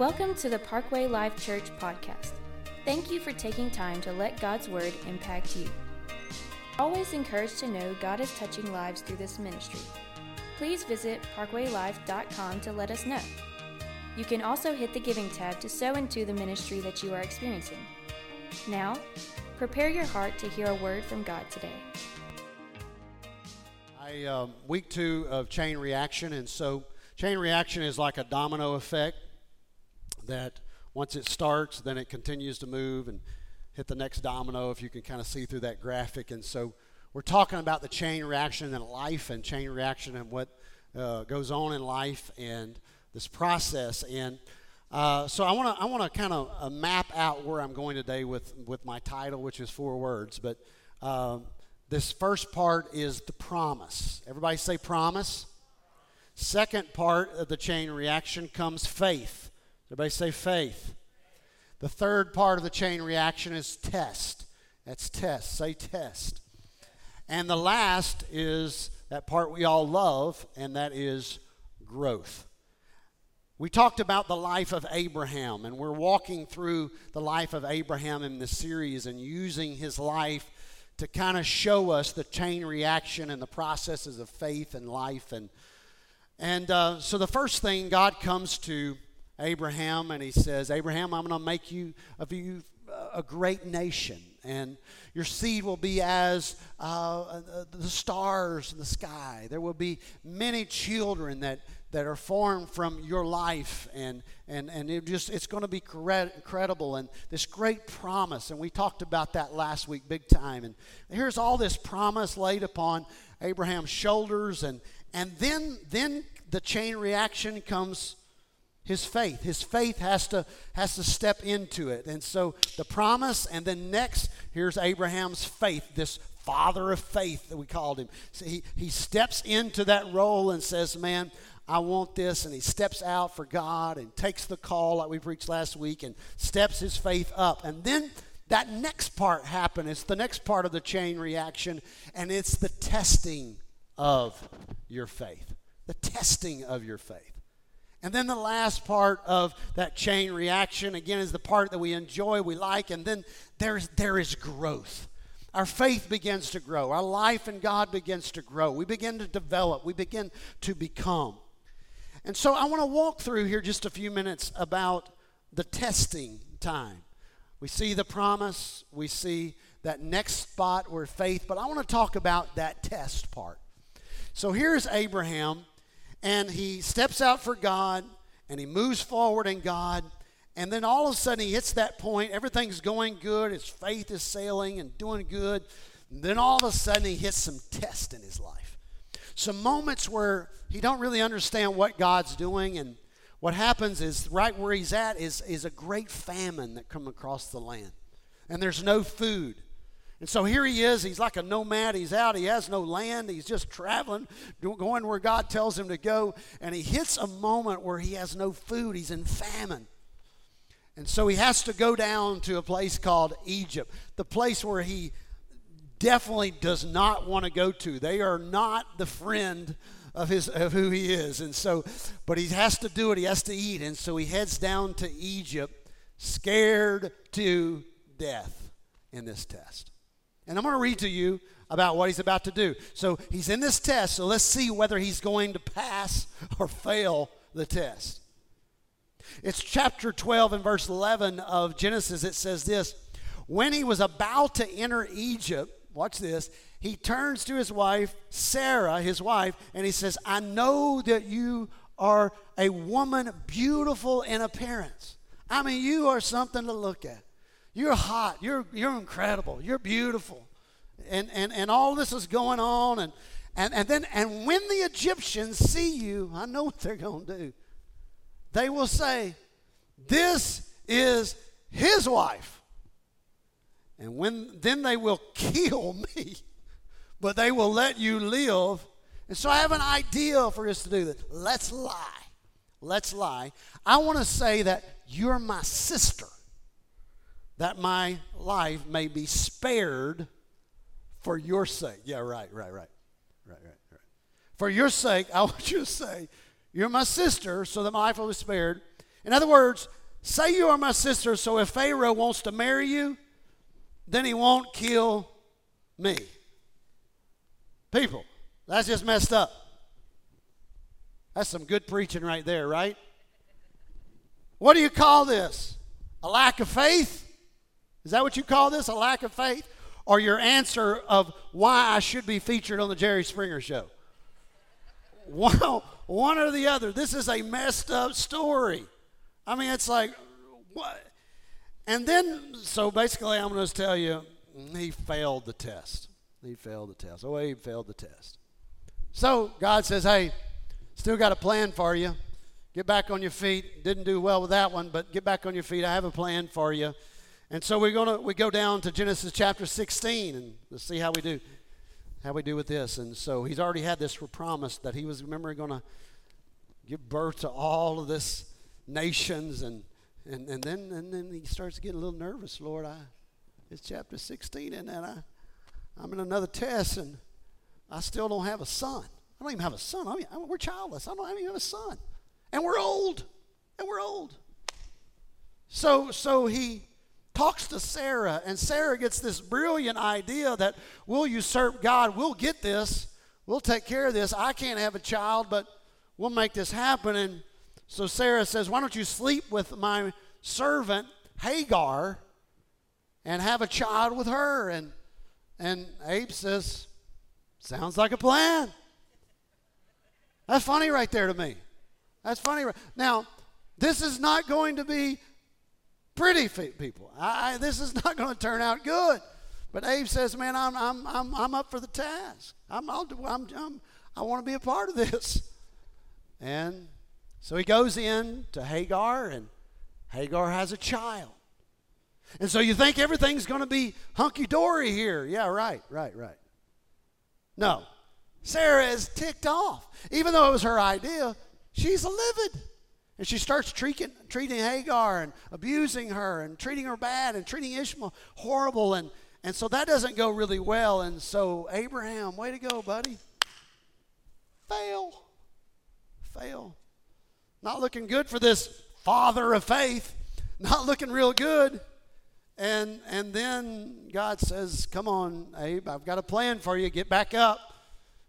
Welcome to the Parkway Life Church podcast. Thank you for taking time to let God's Word impact you. Always encouraged to know God is touching lives through this ministry. Please visit parkwaylife.com to let us know. You can also hit the giving tab to sow into the ministry that you are experiencing. Now, prepare your heart to hear a word from God today. I, um, week two of chain reaction, and so chain reaction is like a domino effect that once it starts, then it continues to move and hit the next domino, if you can kind of see through that graphic. And so we're talking about the chain reaction in life and chain reaction and what uh, goes on in life and this process. And uh, so I want to I want to kind of uh, map out where I'm going today with with my title, which is four words. But um, this first part is the promise. Everybody say promise. Second part of the chain reaction comes faith. Everybody say faith. The third part of the chain reaction is test. That's test. Say test. And the last is that part we all love, and that is growth. We talked about the life of Abraham, and we're walking through the life of Abraham in this series and using his life to kind of show us the chain reaction and the processes of faith and life. And, and uh, so the first thing God comes to Abraham and he says, Abraham, I'm going to make you of you a great nation, and your seed will be as uh, uh, the stars in the sky. There will be many children that, that are formed from your life, and, and, and it just it's going to be incredible, and this great promise. And we talked about that last week, big time. And here's all this promise laid upon Abraham's shoulders, and, and then, then the chain reaction comes his faith. His faith has to has to step into it. And so the promise and then next here's abraham's faith this father of faith that we called him. So he, he steps into that role and says man i want this. And he steps out for god and takes the call like we preached last week and steps his faith up. And then that next part happened. It's the next part of the chain reaction and it's the testing of your faith. The testing of your faith and then the last part of that chain reaction, again, is the part that we enjoy, we like, and then there's, there is growth. Our faith begins to grow. Our life in God begins to grow. We begin to develop. We begin to become. And so I want to walk through here just a few minutes about the testing time. We see the promise, we see that next spot where faith, but I want to talk about that test part. So here's Abraham and he steps out for God and he moves forward in God. And then all of a sudden he hits that point. Everything's going good. His faith is sailing and doing good. And then all of a sudden he hits some test in his life. Some moments where he don't really understand what God's doing. And what happens is right where he's at is, is a great famine that come across the land. And there's no food. And so here he is. He's like a nomad. He's out. He has no land. He's just traveling, going where God tells him to go. And he hits a moment where he has no food. He's in famine. And so he has to go down to a place called Egypt, the place where he definitely does not want to go to. They are not the friend of his of who he is. And so but he has to do it. He has to eat. And so he heads down to Egypt scared to death in this test. And I'm going to read to you about what he's about to do. So he's in this test, so let's see whether he's going to pass or fail the test. It's chapter 12 and verse 11 of Genesis. It says this When he was about to enter Egypt, watch this, he turns to his wife, Sarah, his wife, and he says, I know that you are a woman beautiful in appearance. I mean, you are something to look at. You're hot. You're, you're incredible. You're beautiful. And, and, and all this is going on. And, and, and then, and when the Egyptians see you, I know what they're going to do. They will say, This is his wife. And when, then they will kill me, but they will let you live. And so I have an idea for us to do this. Let's lie. Let's lie. I want to say that you're my sister that my life may be spared for your sake. Yeah, right, right, right. Right, right, right. For your sake, I want you to say, You're my sister, so that my life will be spared. In other words, say you are my sister, so if Pharaoh wants to marry you, then he won't kill me. People, that's just messed up. That's some good preaching right there, right? What do you call this? A lack of faith? Is that what you call this? A lack of faith? Or your answer of why I should be featured on the Jerry Springer show? One, one or the other. This is a messed up story. I mean, it's like, what? And then, so basically, I'm going to tell you, he failed the test. He failed the test. Oh, he failed the test. So God says, hey, still got a plan for you. Get back on your feet. Didn't do well with that one, but get back on your feet. I have a plan for you. And so we're gonna we go down to Genesis chapter 16 and let's see how we do how we do with this. And so he's already had this promise that he was remember going to give birth to all of this nations and and, and then and then he starts getting a little nervous. Lord, I it's chapter 16 and then I I'm in another test and I still don't have a son. I don't even have a son. I mean, we're childless. I don't even have a son. And we're old. And we're old. So, so he talks to Sarah, and Sarah gets this brilliant idea that we'll usurp God, we'll get this, we'll take care of this. I can't have a child, but we'll make this happen. And so Sarah says, Why don't you sleep with my servant Hagar and have a child with her? And and Abe says, Sounds like a plan. That's funny right there to me. That's funny. Now, this is not going to be pretty people. I, this is not going to turn out good. But Abe says, man, I'm, I'm, I'm, I'm up for the task. I'm, I'll, do, I'm, I'm, I want to be a part of this. And so he goes in to Hagar, and Hagar has a child. And so you think everything's going to be hunky dory here. Yeah, right, right, right. No. Sarah is ticked off. Even though it was her idea, she's livid. And she starts treating, treating Hagar and abusing her and treating her bad and treating Ishmael horrible. And, and so that doesn't go really well. And so, Abraham, way to go, buddy. Fail. Fail. Not looking good for this father of faith. Not looking real good. And, and then God says, Come on, Abe, I've got a plan for you. Get back up.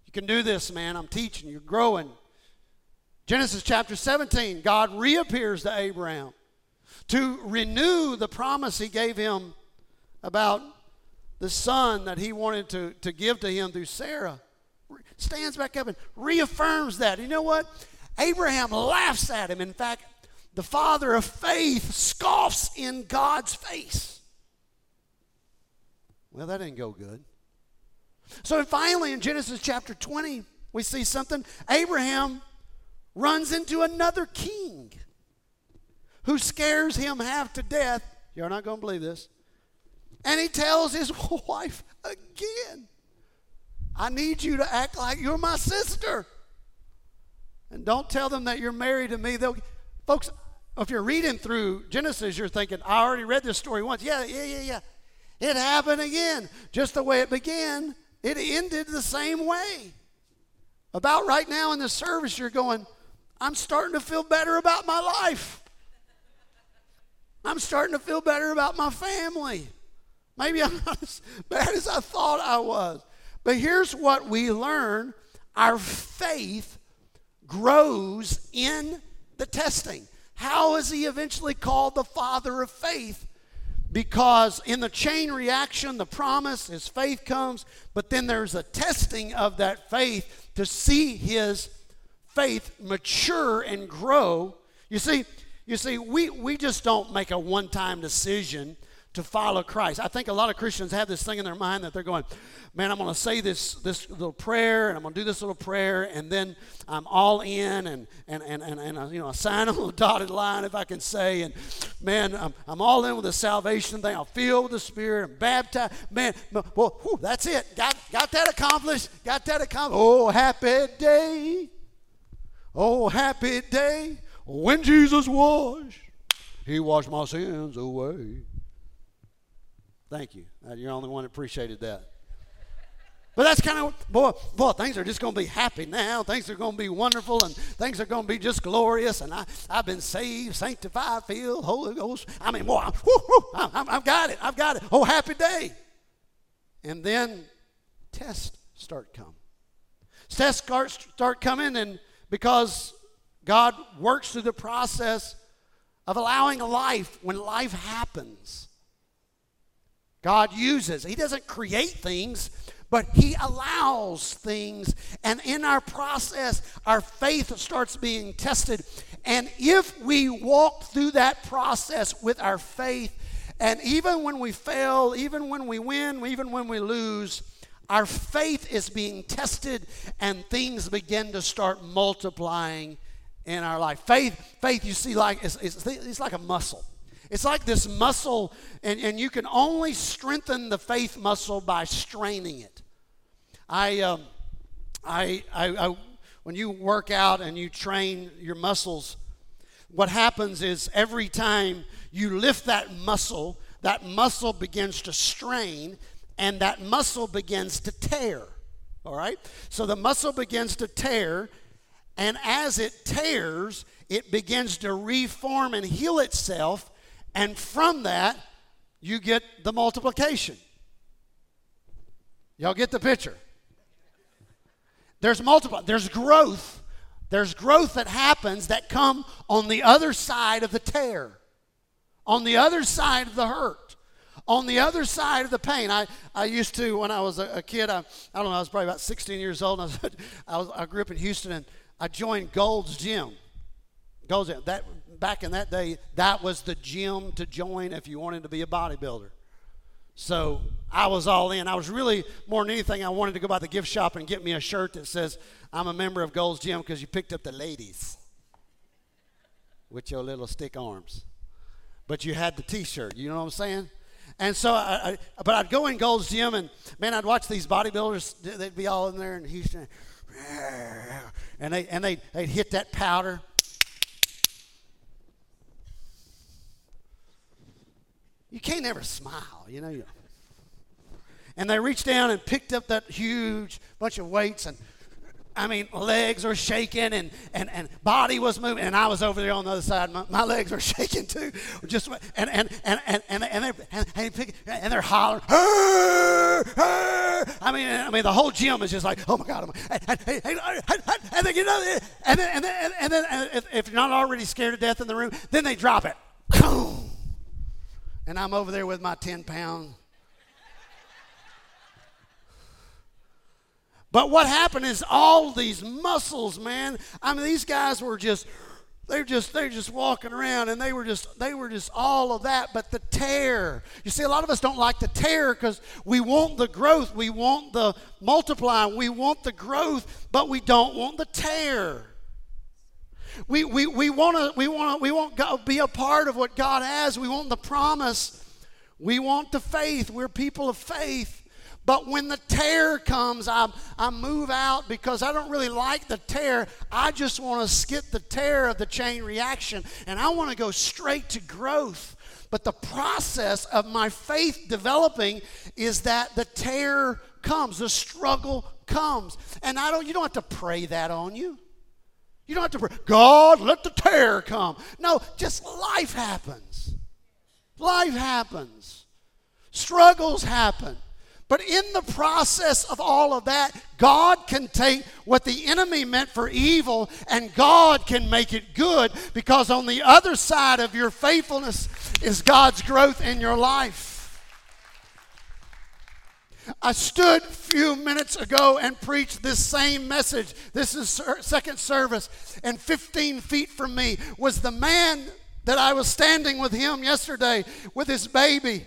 You can do this, man. I'm teaching. You're growing. Genesis chapter 17, God reappears to Abraham to renew the promise he gave him about the son that he wanted to, to give to him through Sarah. Stands back up and reaffirms that. You know what? Abraham laughs at him. In fact, the father of faith scoffs in God's face. Well, that didn't go good. So finally, in Genesis chapter 20, we see something. Abraham runs into another king who scares him half to death. You're not going to believe this. And he tells his wife again, I need you to act like you're my sister. And don't tell them that you're married to me. They'll, folks, if you're reading through Genesis, you're thinking, I already read this story once. Yeah, yeah, yeah, yeah. It happened again. Just the way it began, it ended the same way. About right now in the service, you're going, I'm starting to feel better about my life. I'm starting to feel better about my family. Maybe I'm not as bad as I thought I was. But here's what we learn our faith grows in the testing. How is he eventually called the father of faith? Because in the chain reaction, the promise, his faith comes, but then there's a testing of that faith to see his faith mature and grow. You see, you see, we, we just don't make a one-time decision to follow Christ. I think a lot of Christians have this thing in their mind that they're going, man, I'm going to say this this little prayer and I'm going to do this little prayer and then I'm all in and and and and, and uh, you know I sign on the dotted line if I can say and man, I'm, I'm all in with the salvation thing. I'll feel with the Spirit. I'm baptized. Man, well, whew, that's it. Got got that accomplished. Got that accomplished. Oh, happy day. Oh, happy day when Jesus washed, He washed my sins away. Thank you. You're the only one that appreciated that. But that's kind of, boy, boy, things are just going to be happy now. Things are going to be wonderful and things are going to be just glorious. And I, I've been saved, sanctified, filled, Holy Ghost. I mean, boy, I'm, whoo, whoo, I'm, I've got it. I've got it. Oh, happy day. And then tests start coming. Tests start, start coming, and because God works through the process of allowing life when life happens. God uses, He doesn't create things, but He allows things. And in our process, our faith starts being tested. And if we walk through that process with our faith, and even when we fail, even when we win, even when we lose, our faith is being tested and things begin to start multiplying in our life. Faith, faith, you see, like it's, it's, it's like a muscle. It's like this muscle, and, and you can only strengthen the faith muscle by straining it. I, um, I, I, I, when you work out and you train your muscles, what happens is every time you lift that muscle, that muscle begins to strain and that muscle begins to tear. All right? So the muscle begins to tear, and as it tears, it begins to reform and heal itself and from that, you get the multiplication. Y'all get the picture? There's multiple, there's growth. There's growth that happens that come on the other side of the tear, on the other side of the hurt, on the other side of the pain. I, I used to, when I was a, a kid, I, I don't know, I was probably about 16 years old. I, was, I, was, I grew up in Houston and I joined Gold's Gym. Gold's Gym. That, back in that day, that was the gym to join if you wanted to be a bodybuilder. So I was all in. I was really, more than anything, I wanted to go by the gift shop and get me a shirt that says, I'm a member of Gold's Gym because you picked up the ladies with your little stick arms. But you had the t shirt, you know what I'm saying? And so, I, I, but I'd go in Gold's Gym and, man, I'd watch these bodybuilders, they'd be all in there in Houston. And, they, and they'd, they'd hit that powder you can't ever smile, you know. And they reached down and picked up that huge bunch of weights and I mean, legs were shaking and, and, and body was moving, and I was over there on the other side. My, my legs were shaking too. Just and and and and and, and they and, and, and they're hollering. I mean, I mean, the whole gym is just like, oh my god! Oh and, and, and then you know, and then and then and then if, if you're not already scared to death in the room, then they drop it and I'm over there with my 10 pound. But what happened is all these muscles, man. I mean, these guys were just they're just they're just walking around and they were just they were just all of that but the tear you see a lot of us don't like the tear because we want the growth we want the multiplying we want the growth but we don't want the tear we, we, we want to we want to we want to be a part of what God has. We want the promise. We want the faith. We're people of faith. But when the tear comes, I, I move out because I don't really like the tear. I just want to skip the tear of the chain reaction and I want to go straight to growth. But the process of my faith developing is that the tear comes, the struggle comes. And I don't you don't have to pray that on you. You don't have to pray, God, let the tear come. No, just life happens. Life happens. Struggles happen. But in the process of all of that, God can take what the enemy meant for evil and God can make it good because on the other side of your faithfulness is God's growth in your life. I stood a few minutes ago and preached this same message. This is second service. And 15 feet from me was the man that I was standing with him yesterday with his baby.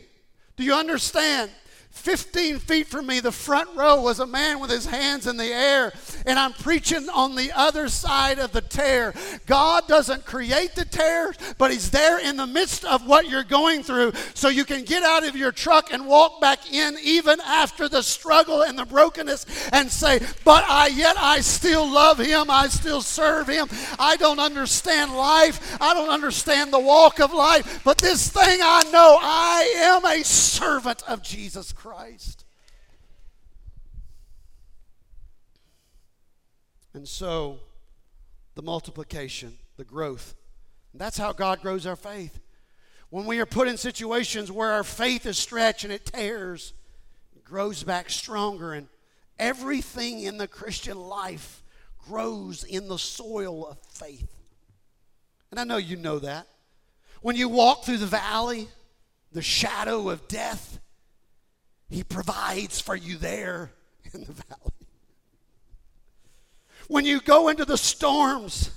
Do you understand? 15 feet from me, the front row was a man with his hands in the air, and I'm preaching on the other side of the tear. God doesn't create the tear, but He's there in the midst of what you're going through so you can get out of your truck and walk back in even after the struggle and the brokenness and say, But I yet I still love Him, I still serve Him. I don't understand life, I don't understand the walk of life, but this thing I know I am a servant of Jesus Christ. Christ. And so, the multiplication, the growth. That's how God grows our faith. When we are put in situations where our faith is stretched and it tears, it grows back stronger. And everything in the Christian life grows in the soil of faith. And I know you know that. When you walk through the valley, the shadow of death, He provides for you there in the valley. When you go into the storms,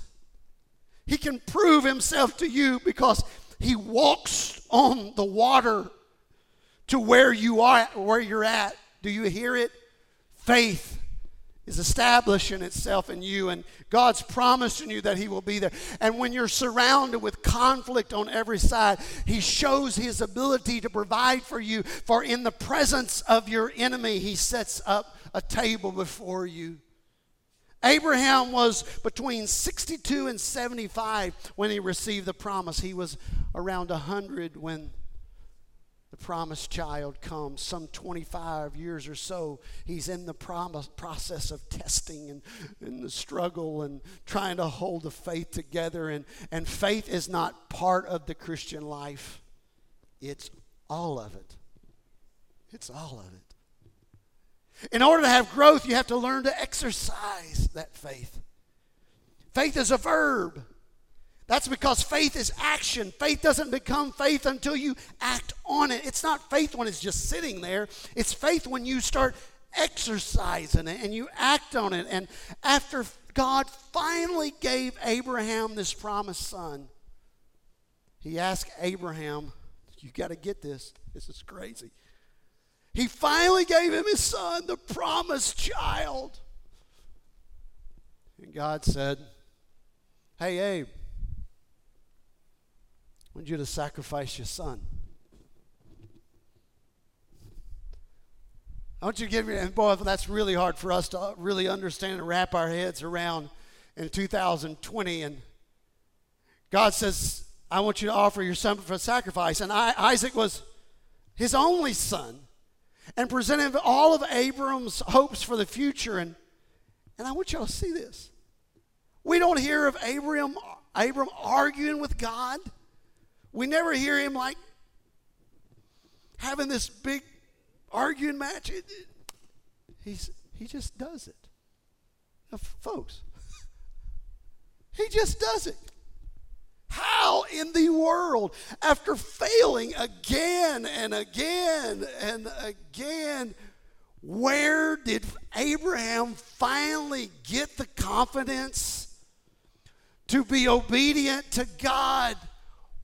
He can prove Himself to you because He walks on the water to where you are, where you're at. Do you hear it? Faith is establishing itself in you, and God's promising you that He will be there. And when you're surrounded with conflict on every side, He shows His ability to provide for you. For in the presence of your enemy, He sets up a table before you. Abraham was between 62 and 75 when he received the promise. He was around 100 when the promised child comes. Some 25 years or so, he's in the promise, process of testing and, and the struggle and trying to hold the faith together. And, and faith is not part of the Christian life, it's all of it. It's all of it. In order to have growth, you have to learn to exercise that faith. Faith is a verb. That's because faith is action. Faith doesn't become faith until you act on it. It's not faith when it's just sitting there, it's faith when you start exercising it and you act on it. And after God finally gave Abraham this promised son, he asked Abraham, You got to get this. This is crazy. He finally gave him his son, the promised child. And God said, Hey, Abe, want you to sacrifice your son. I want you to give me, and boy, that's really hard for us to really understand and wrap our heads around in 2020. And God says, I want you to offer your son for sacrifice. And I, Isaac was his only son and presented all of Abram's hopes for the future. And, and I want y'all to see this. We don't hear of Abram, Abram arguing with God. We never hear him like having this big arguing match. He's, he just does it. Now, folks, he just does it. How in the world, after failing again and again and again, where did Abraham finally get the confidence to be obedient to God?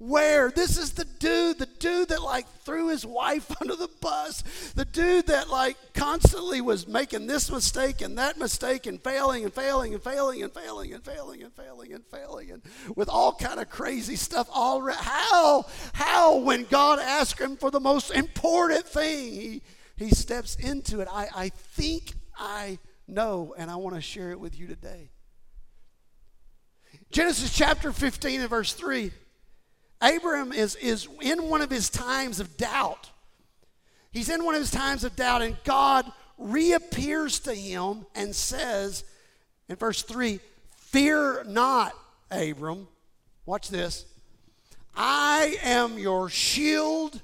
Where? This is the dude, the dude that like threw his wife under the bus, the dude that like constantly was making this mistake and that mistake and failing and failing and failing and failing and failing and failing and failing and with all kind of crazy stuff all right. How? How when God asked him for the most important thing, he he steps into it. I, I think I know, and I want to share it with you today. Genesis chapter 15 and verse 3. Abraham is, is in one of his times of doubt. He's in one of his times of doubt, and God reappears to him and says in verse 3 Fear not, Abram. Watch this. I am your shield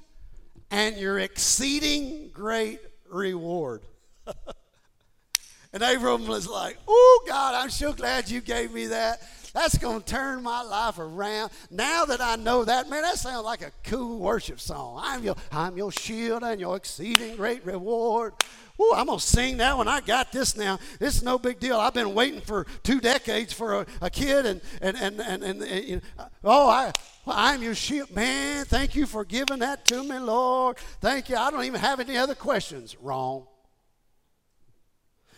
and your exceeding great reward. and Abram was like, Oh, God, I'm so glad you gave me that. That's going to turn my life around. Now that I know that, man, that sounds like a cool worship song. I'm your, I'm your shield and your exceeding great reward. Ooh, I'm going to sing that one. I got this now. This is no big deal. I've been waiting for two decades for a, a kid, and, and, and, and, and, and you know, oh, I, I'm your shield. Man, thank you for giving that to me, Lord. Thank you. I don't even have any other questions. Wrong.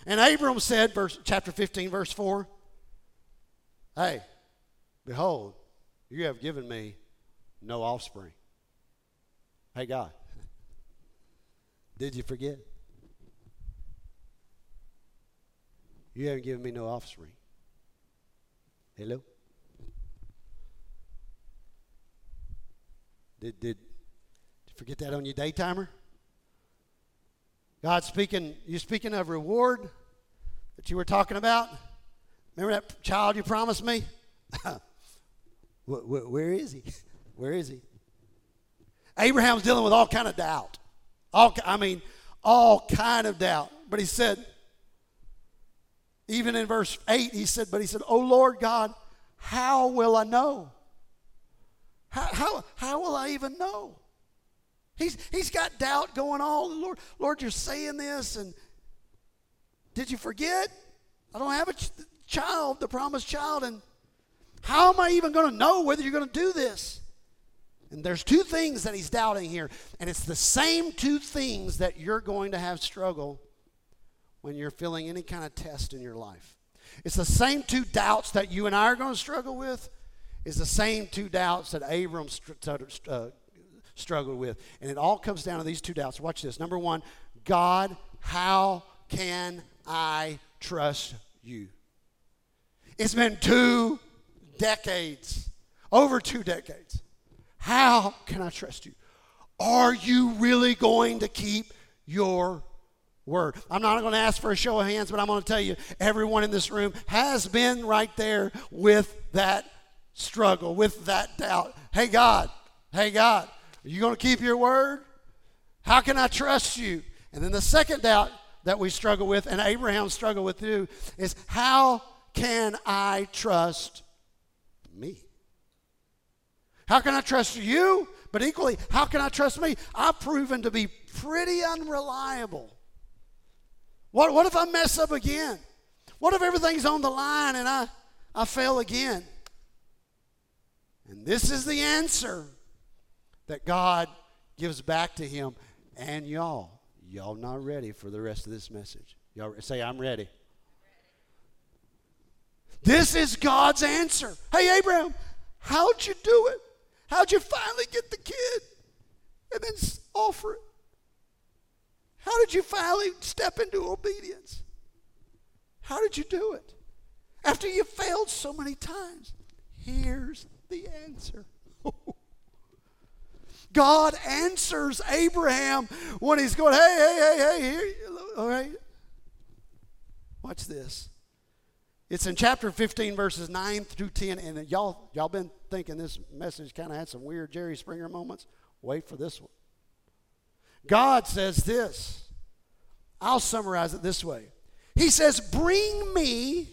And Abram said, verse, chapter 15, verse 4, Hey, behold, you have given me no offspring. Hey, God, did you forget? You haven't given me no offspring. Hello? Did, did, did you forget that on your day timer? God speaking, you speaking of reward that you were talking about? Remember that child you promised me? where is he? Where is he? Abraham's dealing with all kind of doubt. All, I mean, all kind of doubt. But he said, even in verse 8, he said, but he said, Oh Lord God, how will I know? How, how, how will I even know? He's, he's got doubt going on. Lord, Lord, you're saying this, and did you forget? I don't have a child, the promised child, and how am I even going to know whether you're going to do this? And there's two things that he's doubting here, and it's the same two things that you're going to have struggle when you're feeling any kind of test in your life. It's the same two doubts that you and I are going to struggle with. Is the same two doubts that Abram uh, struggled with. And it all comes down to these two doubts. Watch this. Number one, God, how can I trust you? It's been two decades, over two decades. How can I trust you? Are you really going to keep your word? I'm not going to ask for a show of hands, but I'm going to tell you everyone in this room has been right there with that struggle, with that doubt. Hey, God, hey, God, are you going to keep your word? How can I trust you? And then the second doubt that we struggle with, and Abraham struggled with too, is how can I trust me? How can I trust you? But equally, how can I trust me? I've proven to be pretty unreliable. What, what if I mess up again? What if everything's on the line and I, I fail again? And this is the answer that God gives back to him. And y'all, y'all not ready for the rest of this message. Y'all say, I'm ready. This is God's answer. Hey, Abraham, how'd you do it? How'd you finally get the kid and then offer it? How did you finally step into obedience? How did you do it? After you failed so many times, here's the answer. God answers Abraham when he's going, hey, hey, hey, hey, here, all right. Watch this. It's in chapter 15, verses 9 through 10. And y'all, y'all been thinking this message kind of had some weird Jerry Springer moments? Wait for this one. God says this. I'll summarize it this way. He says, Bring me,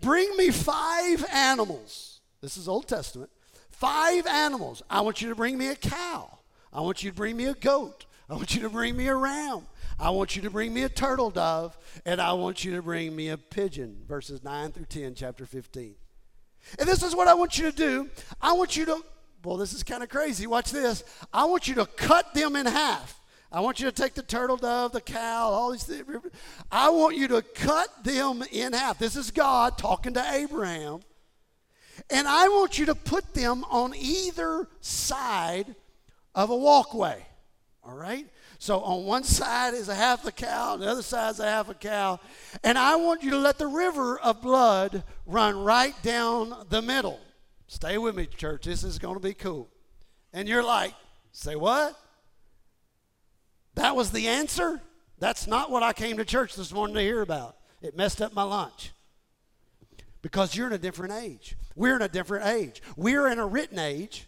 bring me five animals. This is Old Testament Five animals. I want you to bring me a cow. I want you to bring me a goat. I want you to bring me a ram. I want you to bring me a turtle dove. And I want you to bring me a pigeon. Verses 9 through 10, chapter 15. And this is what I want you to do. I want you to, well, this is kind of crazy. Watch this. I want you to cut them in half. I want you to take the turtle dove, the cow, all these things. I want you to cut them in half. This is God talking to Abraham. And I want you to put them on either side of a walkway. All right? So on one side is a half a cow, on the other side is a half a cow. And I want you to let the river of blood run right down the middle. Stay with me, church. This is going to be cool. And you're like, say what? That was the answer? That's not what I came to church this morning to hear about. It messed up my lunch because you're in a different age. We're in a different age. We're in a written age.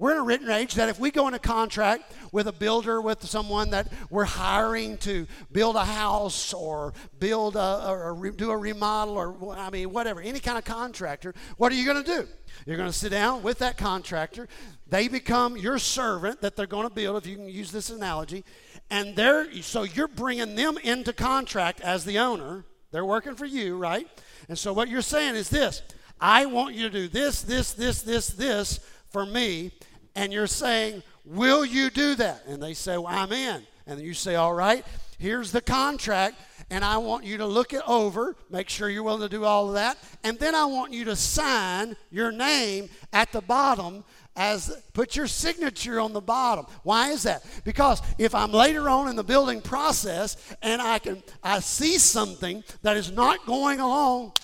We're in a written age that if we go in a contract with a builder, with someone that we're hiring to build a house or build a, or do a remodel or, I mean, whatever, any kind of contractor, what are you going to do? You're going to sit down with that contractor. They become your servant that they're going to build, if you can use this analogy. And they're, so you're bringing them into contract as the owner. They're working for you, right? And so what you're saying is this I want you to do this, this, this, this, this for me. And you're saying, Will you do that? And they say, well, I'm in. And you say, All right, here's the contract. And I want you to look it over, make sure you're willing to do all of that. And then I want you to sign your name at the bottom as put your signature on the bottom. Why is that? Because if I'm later on in the building process and I can I see something that is not going along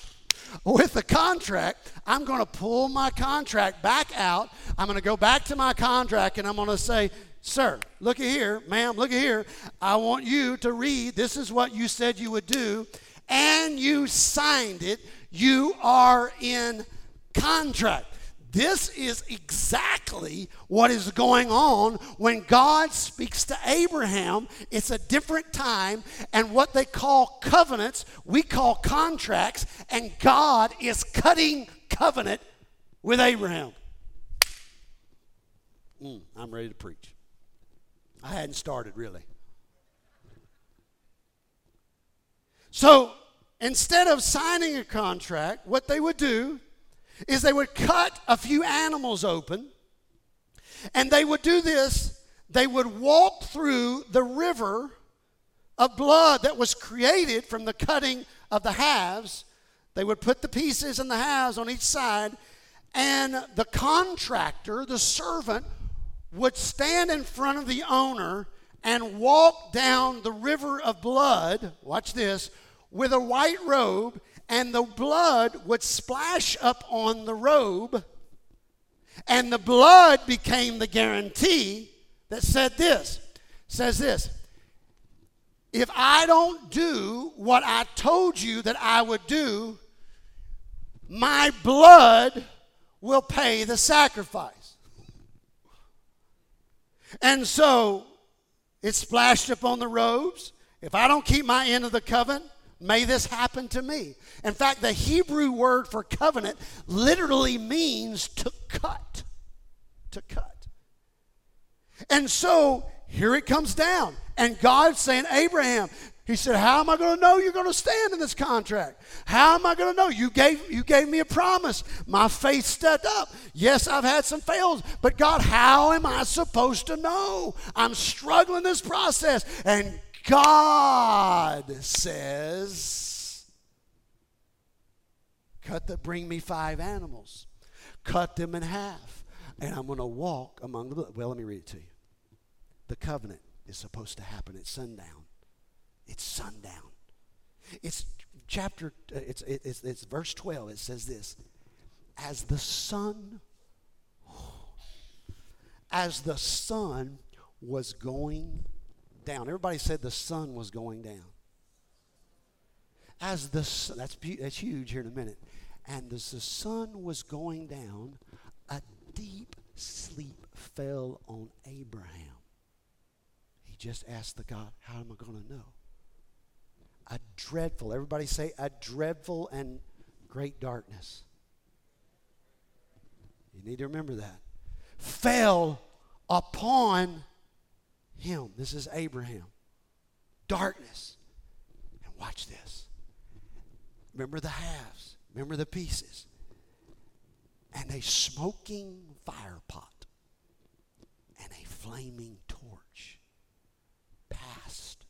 with the contract, I'm going to pull my contract back out. I'm going to go back to my contract and I'm going to say, Sir, look at here, ma'am, look at here. I want you to read. This is what you said you would do. and you signed it, you are in contract. This is exactly what is going on when God speaks to Abraham. It's a different time, and what they call covenants, we call contracts, and God is cutting covenant with Abraham. Mm, I'm ready to preach. I hadn't started really. So instead of signing a contract, what they would do is they would cut a few animals open, and they would do this. They would walk through the river of blood that was created from the cutting of the halves. They would put the pieces and the halves on each side, and the contractor, the servant, would stand in front of the owner and walk down the river of blood. Watch this with a white robe and the blood would splash up on the robe, and the blood became the guarantee that said this says this if I don't do what I told you that I would do, my blood will pay the sacrifice. And so it splashed up on the robes. If I don't keep my end of the covenant, May this happen to me. In fact, the Hebrew word for covenant literally means to cut. To cut. And so here it comes down. And God's saying, Abraham, he said, How am I going to know you're going to stand in this contract? How am I going to know? You gave, you gave me a promise. My faith stepped up. Yes, I've had some fails, but God, how am I supposed to know? I'm struggling this process. And God says, cut the, bring me five animals, cut them in half, and I'm going to walk among the. Well, let me read it to you. The covenant is supposed to happen at sundown. It's sundown. It's chapter. Uh, it's, it's it's verse twelve. It says this: as the sun, as the sun was going down. Everybody said the sun was going down. As the sun, that's, that's huge here in a minute. And as the sun was going down, a deep sleep fell on Abraham. He just asked the God, How am I going to know? A dreadful, everybody say, a dreadful and great darkness. You need to remember that. Fell upon him. This is Abraham. Darkness. And watch this. Remember the halves, remember the pieces. And a smoking fire pot and a flaming torch passed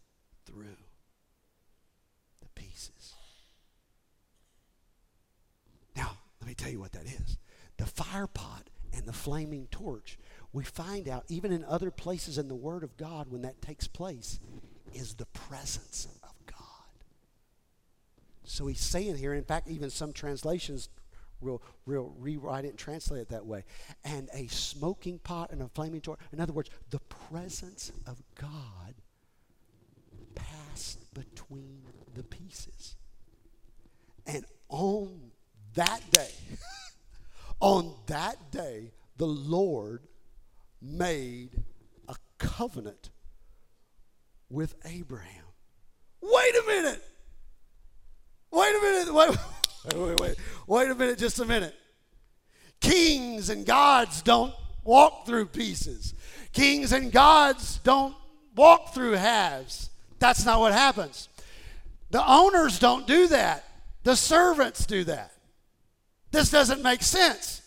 through the pieces. Now, let me tell you what that is. The fire pot and the flaming torch we find out, even in other places in the Word of God, when that takes place, is the presence of God. So he's saying here, in fact, even some translations will, will rewrite it and translate it that way. And a smoking pot and a flaming torch. In other words, the presence of God passed between the pieces. And on that day, on that day, the Lord made a covenant with Abraham. Wait a minute. Wait a minute. Wait, wait, wait. Wait a minute, just a minute. Kings and gods don't walk through pieces. Kings and gods don't walk through halves. That's not what happens. The owners don't do that. The servants do that. This doesn't make sense.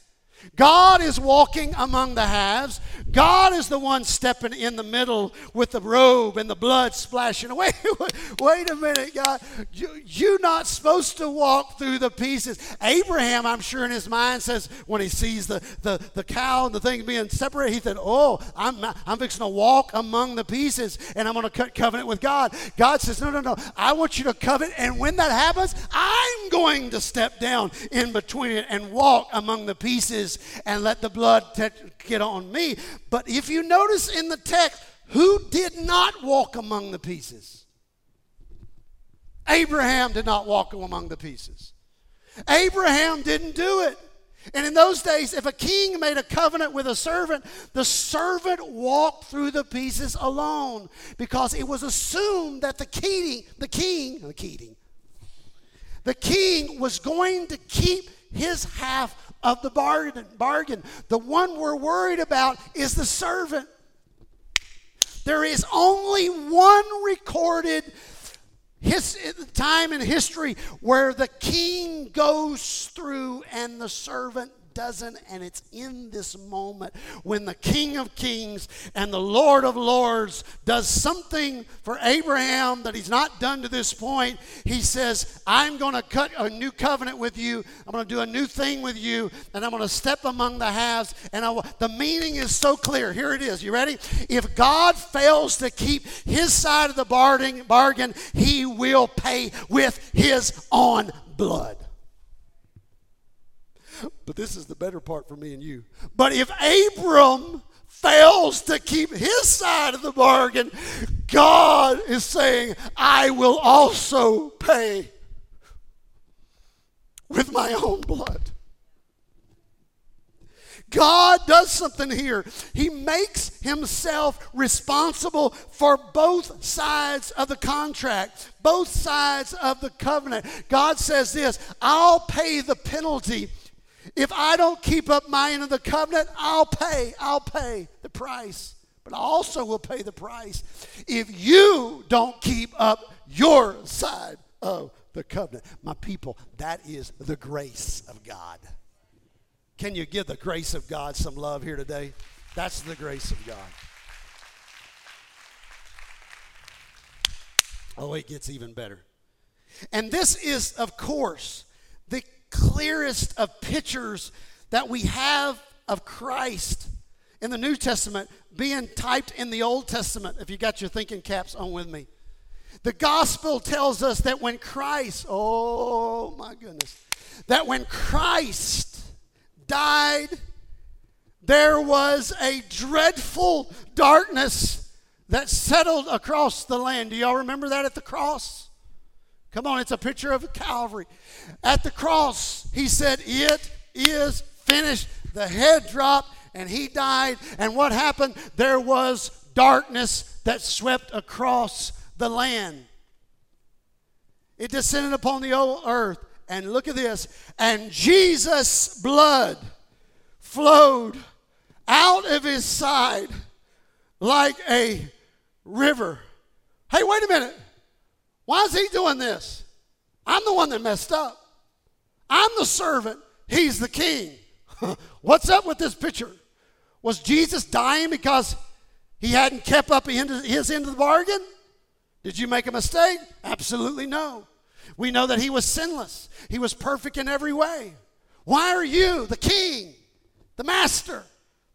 God is walking among the halves. God is the one stepping in the middle with the robe and the blood splashing away. Wait a minute, God. You, are not supposed to walk through the pieces. Abraham, I'm sure in his mind says, when he sees the, the, the cow and the thing being separated, he said, Oh, I'm, I'm fixing to walk among the pieces and I'm going to cut covenant with God. God says, No, no, no. I want you to covenant. And when that happens, I'm going to step down in between it and walk among the pieces and let the blood t- get on me. But if you notice in the text, who did not walk among the pieces? Abraham did not walk among the pieces. Abraham didn't do it. And in those days, if a king made a covenant with a servant, the servant walked through the pieces alone because it was assumed that the king, the king, the king, the king was going to keep his half of the bargain. Bargain. The one we're worried about is the servant. There is only one recorded his, time in history where the king goes through and the servant doesn't, and it's in this moment when the King of Kings and the Lord of Lords does something for Abraham that he's not done to this point. He says, I'm going to cut a new covenant with you, I'm going to do a new thing with you, and I'm going to step among the halves. And I, the meaning is so clear. Here it is. You ready? If God fails to keep his side of the bargain he will pay with his own blood. But this is the better part for me and you. But if Abram fails to keep his side of the bargain, God is saying, I will also pay with my own blood. God does something here. He makes himself responsible for both sides of the contract, both sides of the covenant. God says this I'll pay the penalty if I don't keep up my end of the covenant, I'll pay. I'll pay the price. But I also will pay the price if you don't keep up your side of the covenant. My people, that is the grace of God. Can you give the grace of God some love here today? That's the grace of God. Oh, it gets even better. And this is, of course, clearest of pictures that we have of Christ in the New Testament being typed in the Old Testament, if you got your thinking caps on with me. The gospel tells us that when Christ, oh my goodness, that when Christ died, there was a dreadful darkness that settled across the land. Do y'all remember that at the cross? Come on, it's a picture of Calvary. At the cross, he said, It is finished. The head dropped and he died. And what happened? There was darkness that swept across the land. It descended upon the old earth. And look at this. And Jesus' blood flowed out of his side like a river. Hey, wait a minute. Why is he doing this? I'm the one that messed up. I'm the servant. He's the king. What's up with this picture? Was Jesus dying because he hadn't kept up his end of the bargain? Did you make a mistake? Absolutely no. We know that he was sinless, he was perfect in every way. Why are you, the king, the master,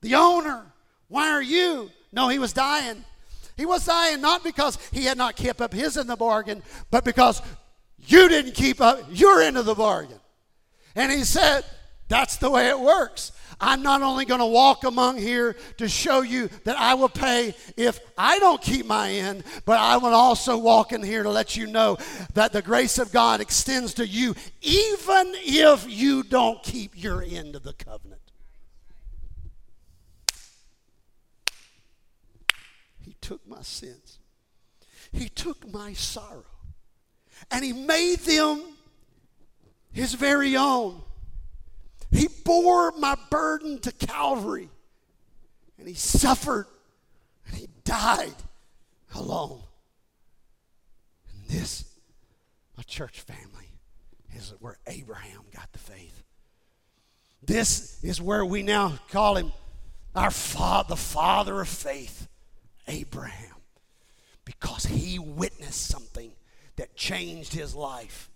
the owner? Why are you? No, he was dying he was dying not because he had not kept up his end of the bargain, but because you didn't keep up your end of the bargain. And he said, That's the way it works. I'm not only going to walk among here to show you that I will pay if I don't keep my end, but I will also walk in here to let you know that the grace of God extends to you even if you don't keep your end of the covenant. Took my sins, He took my sorrow, and He made them His very own. He bore my burden to Calvary, and He suffered, and He died alone. And this, my church family, is where Abraham got the faith. This is where we now call him our father, the father of faith. Abraham because he witnessed something that changed his life.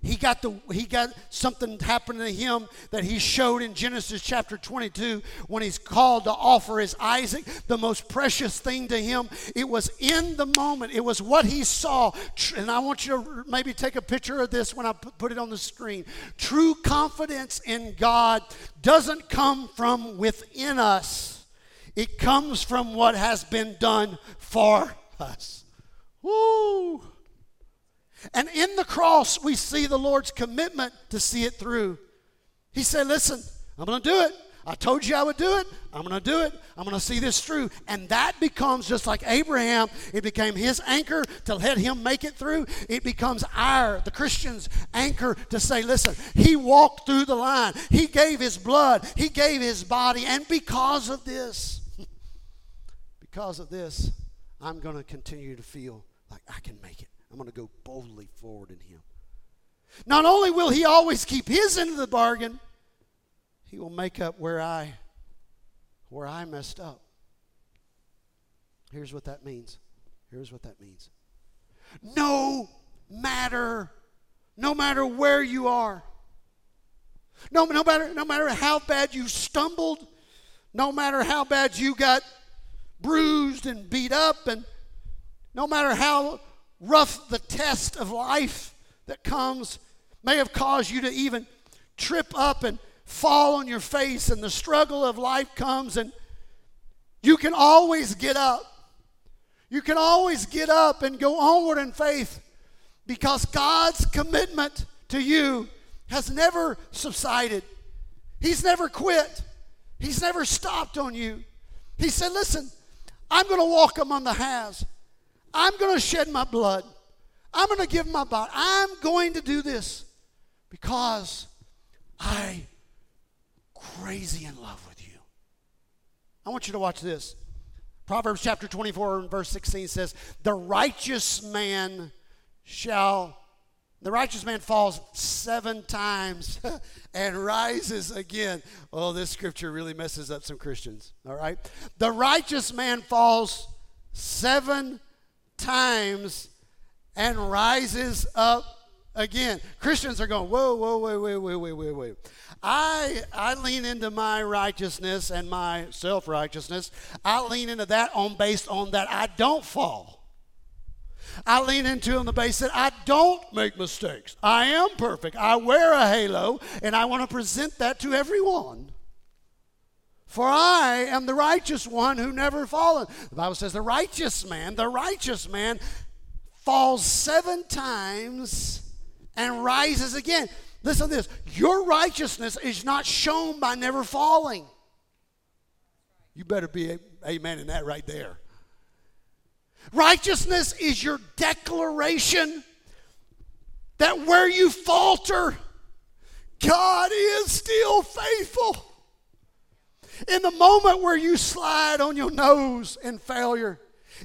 He got the he got something happened to him that he showed in Genesis chapter 22 when he's called to offer his Isaac, the most precious thing to him. It was in the moment. It was what he saw. And I want you to maybe take a picture of this when I put it on the screen. True confidence in God doesn't come from within us it comes from what has been done for us. Woo! And in the cross, we see the Lord's commitment to see it through. He said, Listen, I'm going to do it. I told you I would do it. I'm going to do it. I'm going to see this through. And that becomes just like Abraham, it became his anchor to let him make it through. It becomes our, the Christian's anchor to say, listen, he walked through the line. He gave his blood. He gave his body. And because of this, because of this, I'm going to continue to feel like I can make it. I'm going to go boldly forward in him. Not only will he always keep his end of the bargain, he will make up where I where I messed up. Here's what that means. Here's what that means. No matter no matter where you are. No, no matter no matter how bad you stumbled, no matter how bad you got bruised and beat up and no matter how rough the test of life that comes may have caused you to even trip up and fall on your face and the struggle of life comes and you can always get up. You can always get up and go onward in faith because God's commitment to you has never subsided. He's never quit. He's never stopped on you. He said, Listen, I'm going to walk among the halves. I'm going to shed my blood. I'm going to give my body. I'm going to do this because I crazy in love with you. I want you to watch this. Proverbs chapter 24 and verse 16 says, The righteous man shall, the righteous man falls seven times and rises again. Oh, this scripture really messes up some Christians, all right? The righteous man falls seven times and rises up again. Christians are going, whoa, whoa, whoa, wait, wait, wait, wait, wait. I, I lean into my righteousness and my self righteousness. I lean into that on based on that I don't fall. I lean into on the base that I don't make mistakes. I am perfect. I wear a halo, and I want to present that to everyone. For I am the righteous one who never fallen. The Bible says the righteous man, the righteous man falls seven times and rises again. Listen to this your righteousness is not shown by never falling. You better be a, amen in that right there. Righteousness is your declaration that where you falter, God is still faithful. In the moment where you slide on your nose in failure,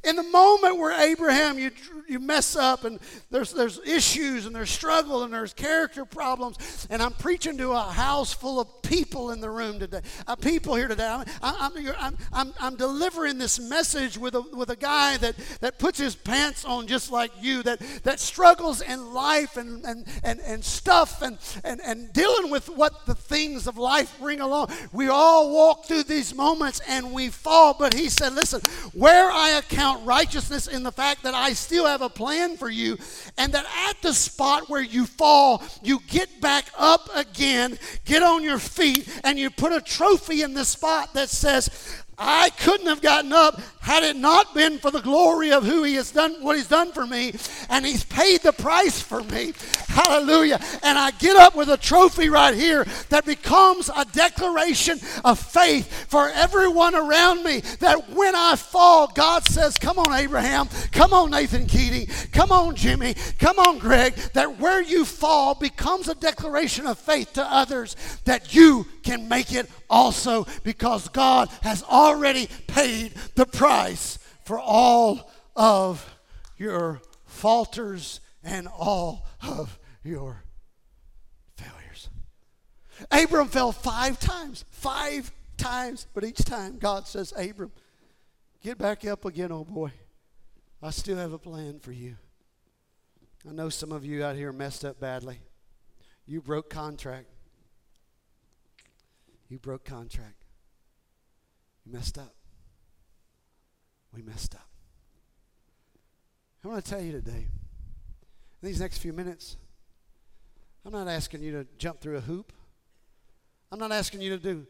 in the moment where Abraham, you, you mess up and there's, there's issues and there's struggle and there's character problems, and I'm preaching to a house full of people in the room today, uh, people here today. I'm, I'm, I'm, I'm, delivering this message with a, with a guy that, that puts his pants on just like you, that, that struggles in life and, and, and, and stuff and, and, and dealing with what the things of life bring along. We all walk through these moments and we fall, but he said, listen, where I account count righteousness in the fact that I still have a plan for you, and that at the spot where you fall, you get back up again, get on your feet, and you put a trophy in the spot that says, I couldn't have gotten up had it not been for the glory of who he has done, what he's done for me, and he's paid the price for me. Hallelujah. And I get up with a trophy right here that becomes a declaration of faith for everyone around me that when I fall, God says, Come on, Abraham, come on, Nathan Keating, come on, Jimmy, come on, Greg, that where you fall becomes a declaration of faith to others that you can make it also because God has already paid the price for all of your falters and all of your failures. Abram fell five times, five times, but each time God says, Abram, get back up again, old boy. I still have a plan for you. I know some of you out here messed up badly. You broke contract. You broke contract. You messed up. We messed up. I want to tell you today, in these next few minutes, I'm not asking you to jump through a hoop. I'm not asking you to do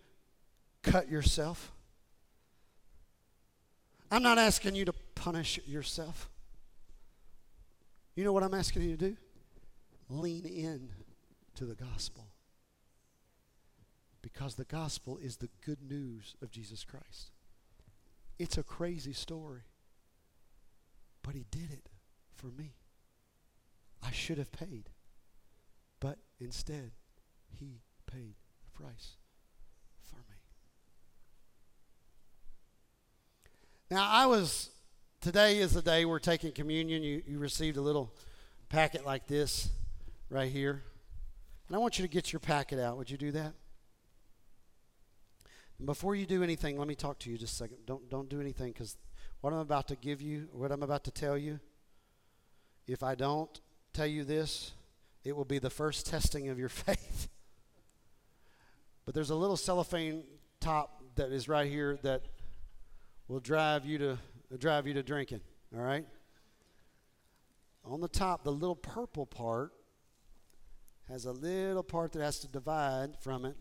cut yourself. I'm not asking you to punish yourself. You know what I'm asking you to do? Lean in to the gospel. Because the gospel is the good news of Jesus Christ. It's a crazy story. But he did it for me. I should have paid. But instead, he paid the price for me. Now, I was, today is the day we're taking communion. You, you received a little packet like this right here. And I want you to get your packet out. Would you do that? Before you do anything, let me talk to you just a second. Don't, don't do anything because what I'm about to give you, what I'm about to tell you, if I don't tell you this, it will be the first testing of your faith. but there's a little cellophane top that is right here that will drive you to drive you to drinking. All right. On the top, the little purple part has a little part that has to divide from it.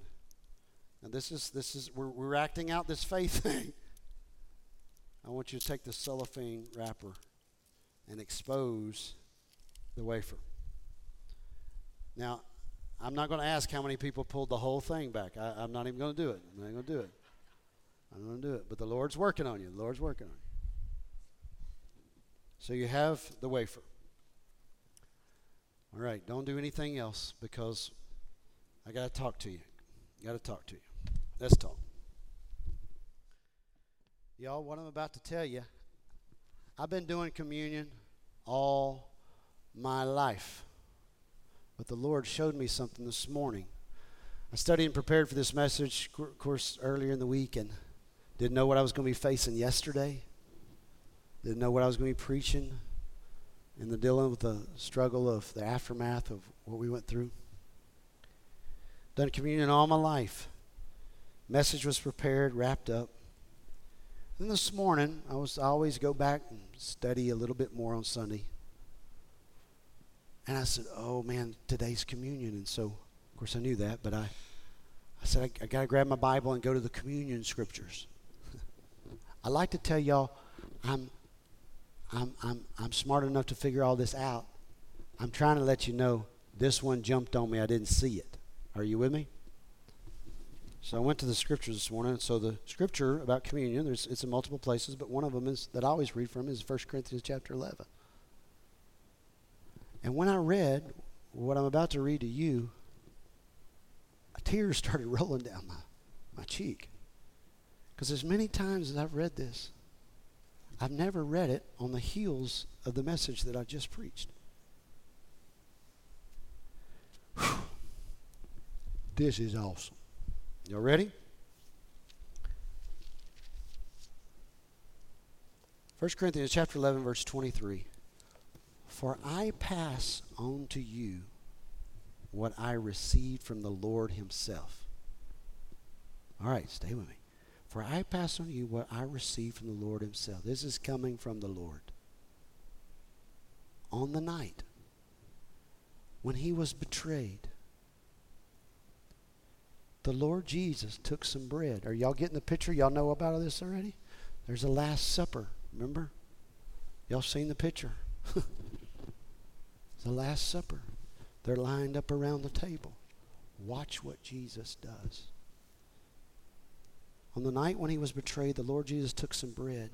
Now this is this is we're, we're acting out this faith thing. I want you to take the cellophane wrapper and expose the wafer. Now, I'm not going to ask how many people pulled the whole thing back. I, am not even going to do it. I'm not going to do it. I'm going to do it. But the Lord's working on you. The Lord's working on you. So you have the wafer. All right, don't do anything else because I got to talk to you. Got to talk to you. Let's talk. Y'all, what I'm about to tell you, I've been doing communion all my life. But the Lord showed me something this morning. I studied and prepared for this message, of course, earlier in the week, and didn't know what I was going to be facing yesterday. Didn't know what I was going to be preaching and the dealing with the struggle of the aftermath of what we went through. Done communion all my life. Message was prepared, wrapped up. And this morning, I was I always go back and study a little bit more on Sunday. And I said, "Oh man, today's communion." And so, of course, I knew that, but I, I said, I, I got to grab my Bible and go to the communion scriptures. I like to tell y'all, I'm I'm, I'm, I'm smart enough to figure all this out. I'm trying to let you know this one jumped on me. I didn't see it. Are you with me? So I went to the scriptures this morning. So the scripture about communion, it's in multiple places, but one of them is that I always read from is 1 Corinthians chapter 11. And when I read what I'm about to read to you, a tear started rolling down my, my cheek. Because as many times as I've read this, I've never read it on the heels of the message that I just preached. Whew. This is awesome. Y'all ready? 1 Corinthians chapter 11 verse 23. For I pass on to you what I received from the Lord himself. All right, stay with me. For I pass on to you what I received from the Lord Himself. This is coming from the Lord. On the night when He was betrayed, the Lord Jesus took some bread. Are y'all getting the picture? Y'all know about this already? There's a Last Supper, remember? Y'all seen the picture? the Last Supper. They're lined up around the table. Watch what Jesus does. On the night when he was betrayed, the Lord Jesus took some bread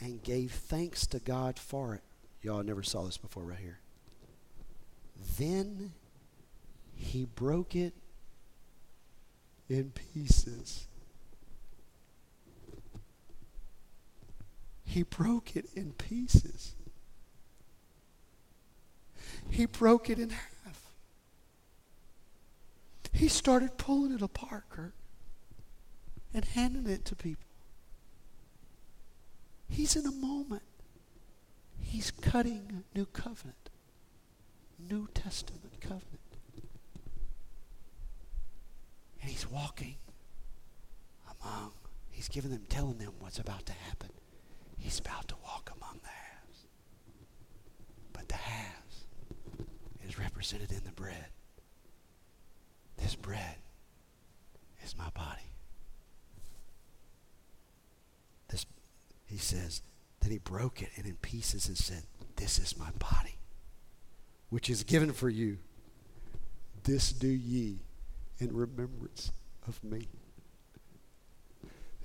and gave thanks to God for it. Y'all never saw this before, right here. Then he broke it in pieces. He broke it in pieces. He broke it in half. He started pulling it apart, Kurt and handing it to people. He's in a moment. He's cutting new covenant, New Testament covenant. And he's walking among, he's giving them, telling them what's about to happen. He's about to walk among the halves. But the halves is represented in the bread. This bread is my body. This, he says then he broke it and in pieces and said, This is my body. which is given for you. This do ye in remembrance of me.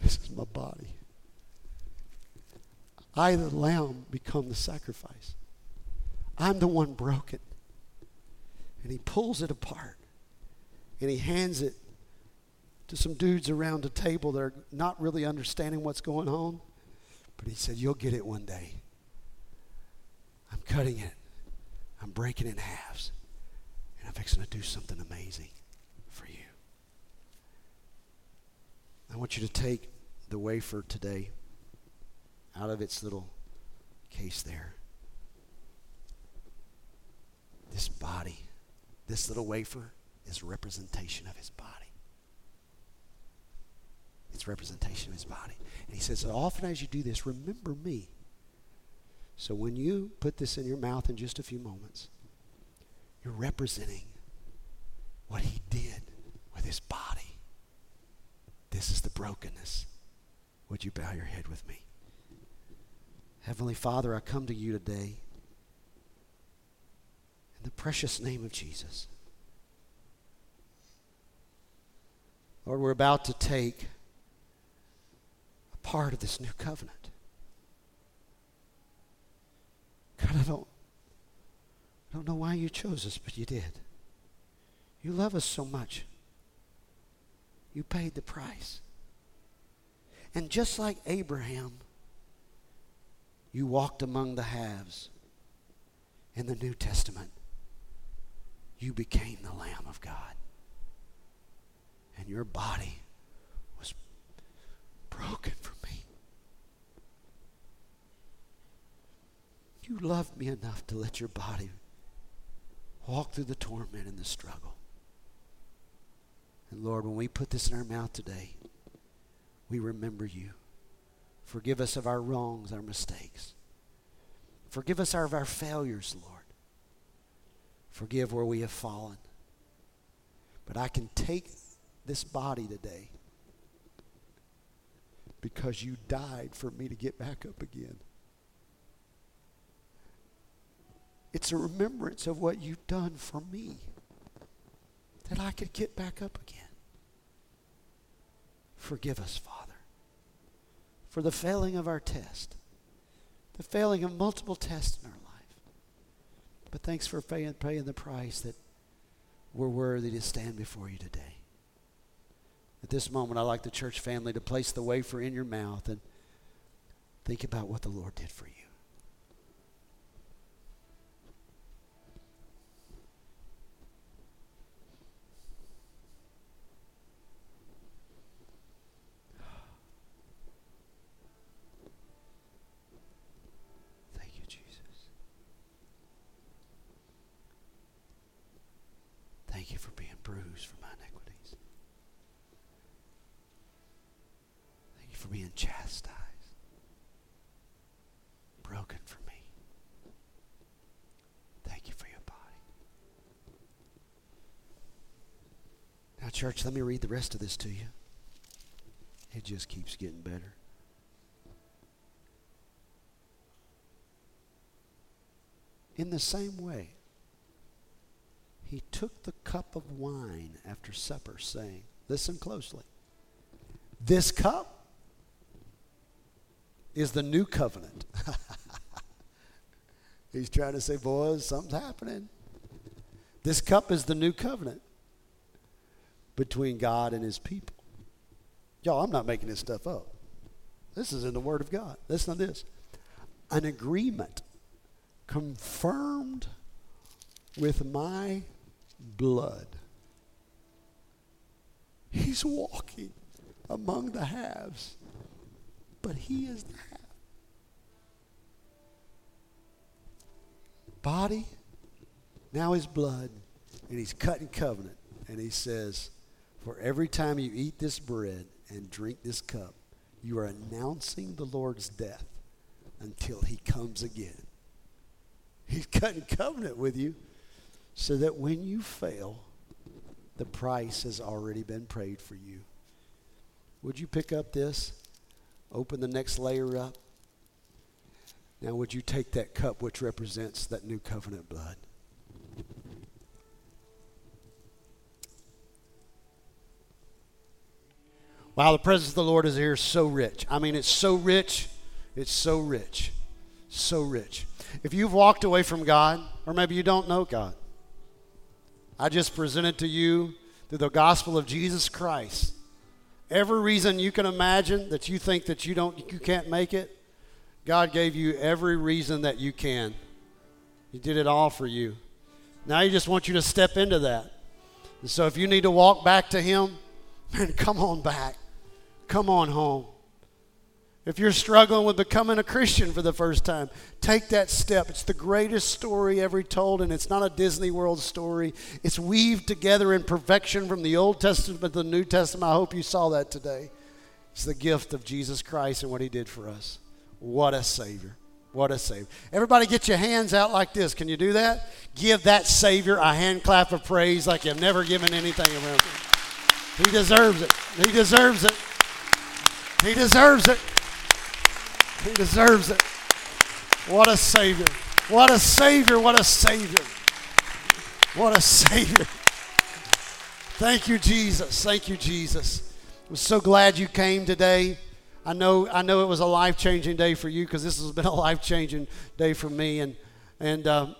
This is my body. I, the lamb, become the sacrifice. I'm the one broken. And he pulls it apart and he hands it to some dudes around a table that are not really understanding what's going on. But he said, You'll get it one day. I'm cutting it, I'm breaking it in halves, and I'm fixing to do something amazing for you. I want you to take the wafer today out of its little case there. This body, this little wafer, is representation of his body. It's representation of his body. And he says, often as you do this, remember me. So when you put this in your mouth in just a few moments, you're representing what he did with his body. This is the brokenness. Would you bow your head with me? Heavenly Father, I come to you today in the precious name of Jesus. Lord, we're about to take a part of this new covenant. God, I don't, I don't know why you chose us, but you did. You love us so much. You paid the price. And just like Abraham, you walked among the halves in the New Testament. You became the Lamb of God. And your body was broken for me. You loved me enough to let your body walk through the torment and the struggle. And Lord, when we put this in our mouth today, we remember you. Forgive us of our wrongs, our mistakes. Forgive us of our failures, Lord. Forgive where we have fallen. But I can take this body today because you died for me to get back up again. It's a remembrance of what you've done for me that I could get back up again. Forgive us, Father, for the failing of our test, the failing of multiple tests in our life. But thanks for paying, the price that we're worthy to stand before you today. At this moment, I'd like the church family to place the wafer in your mouth and think about what the Lord did for you. Thank you, Jesus. Thank you for being bruised for my iniquities. Thank you for being chastised, broken for me. Thank you for your body. Now, church, let me read the rest of this to you. It just keeps getting better. In the same way, he took the cup of wine after supper, saying, Listen closely. This cup is the new covenant. He's trying to say, Boys, something's happening. This cup is the new covenant between God and his people. Y'all, I'm not making this stuff up. This is in the Word of God. Listen to this an agreement confirmed with my blood. He's walking among the halves, but he is the half. Body, now his blood, and he's cutting covenant. And he says, For every time you eat this bread and drink this cup, you are announcing the Lord's death until he comes again. He's cutting covenant with you so that when you fail, the price has already been paid for you. Would you pick up this? Open the next layer up. Now, would you take that cup which represents that new covenant blood? Wow, the presence of the Lord is here so rich. I mean, it's so rich. It's so rich. So rich. If you've walked away from God, or maybe you don't know God, I just presented to you through the gospel of Jesus Christ every reason you can imagine that you think that you don't you can't make it god gave you every reason that you can he did it all for you now he just wants you to step into that and so if you need to walk back to him man come on back come on home if you're struggling with becoming a Christian for the first time, take that step. It's the greatest story ever told, and it's not a Disney World story. It's weaved together in perfection from the Old Testament to the New Testament. I hope you saw that today. It's the gift of Jesus Christ and what he did for us. What a Savior. What a Savior. Everybody get your hands out like this. Can you do that? Give that Savior a hand clap of praise like you've never given anything around him. He deserves it. He deserves it. He deserves it. He deserves it. What a Savior. What a Savior. What a Savior. What a Savior. Thank you, Jesus. Thank you, Jesus. I'm so glad you came today. I know, I know it was a life changing day for you because this has been a life changing day for me. And, and um,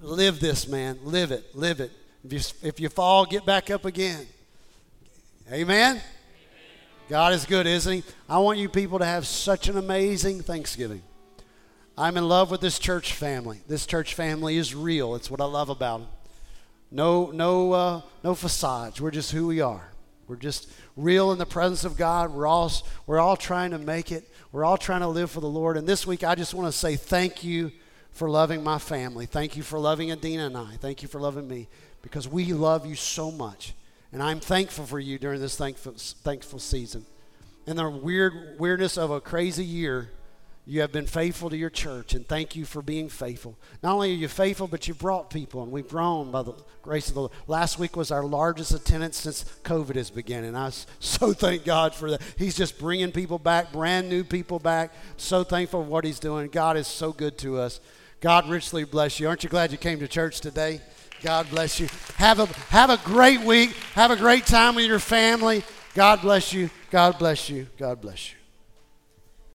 live this, man. Live it. Live it. If you, if you fall, get back up again. Amen. God is good, isn't He? I want you people to have such an amazing Thanksgiving. I'm in love with this church family. This church family is real. It's what I love about them. No, no, uh, no facades. We're just who we are. We're just real in the presence of God. We're all, we're all trying to make it. We're all trying to live for the Lord. And this week, I just want to say thank you for loving my family. Thank you for loving Adina and I. Thank you for loving me because we love you so much. And I'm thankful for you during this thankful, thankful season. In the weird weirdness of a crazy year, you have been faithful to your church, and thank you for being faithful. Not only are you faithful, but you brought people, and we've grown by the grace of the Lord. Last week was our largest attendance since COVID has begun, and I so thank God for that. He's just bringing people back, brand new people back. So thankful for what He's doing. God is so good to us. God richly bless you. Aren't you glad you came to church today? God bless you. Have a, have a great week. Have a great time with your family. God bless you. God bless you. God bless you.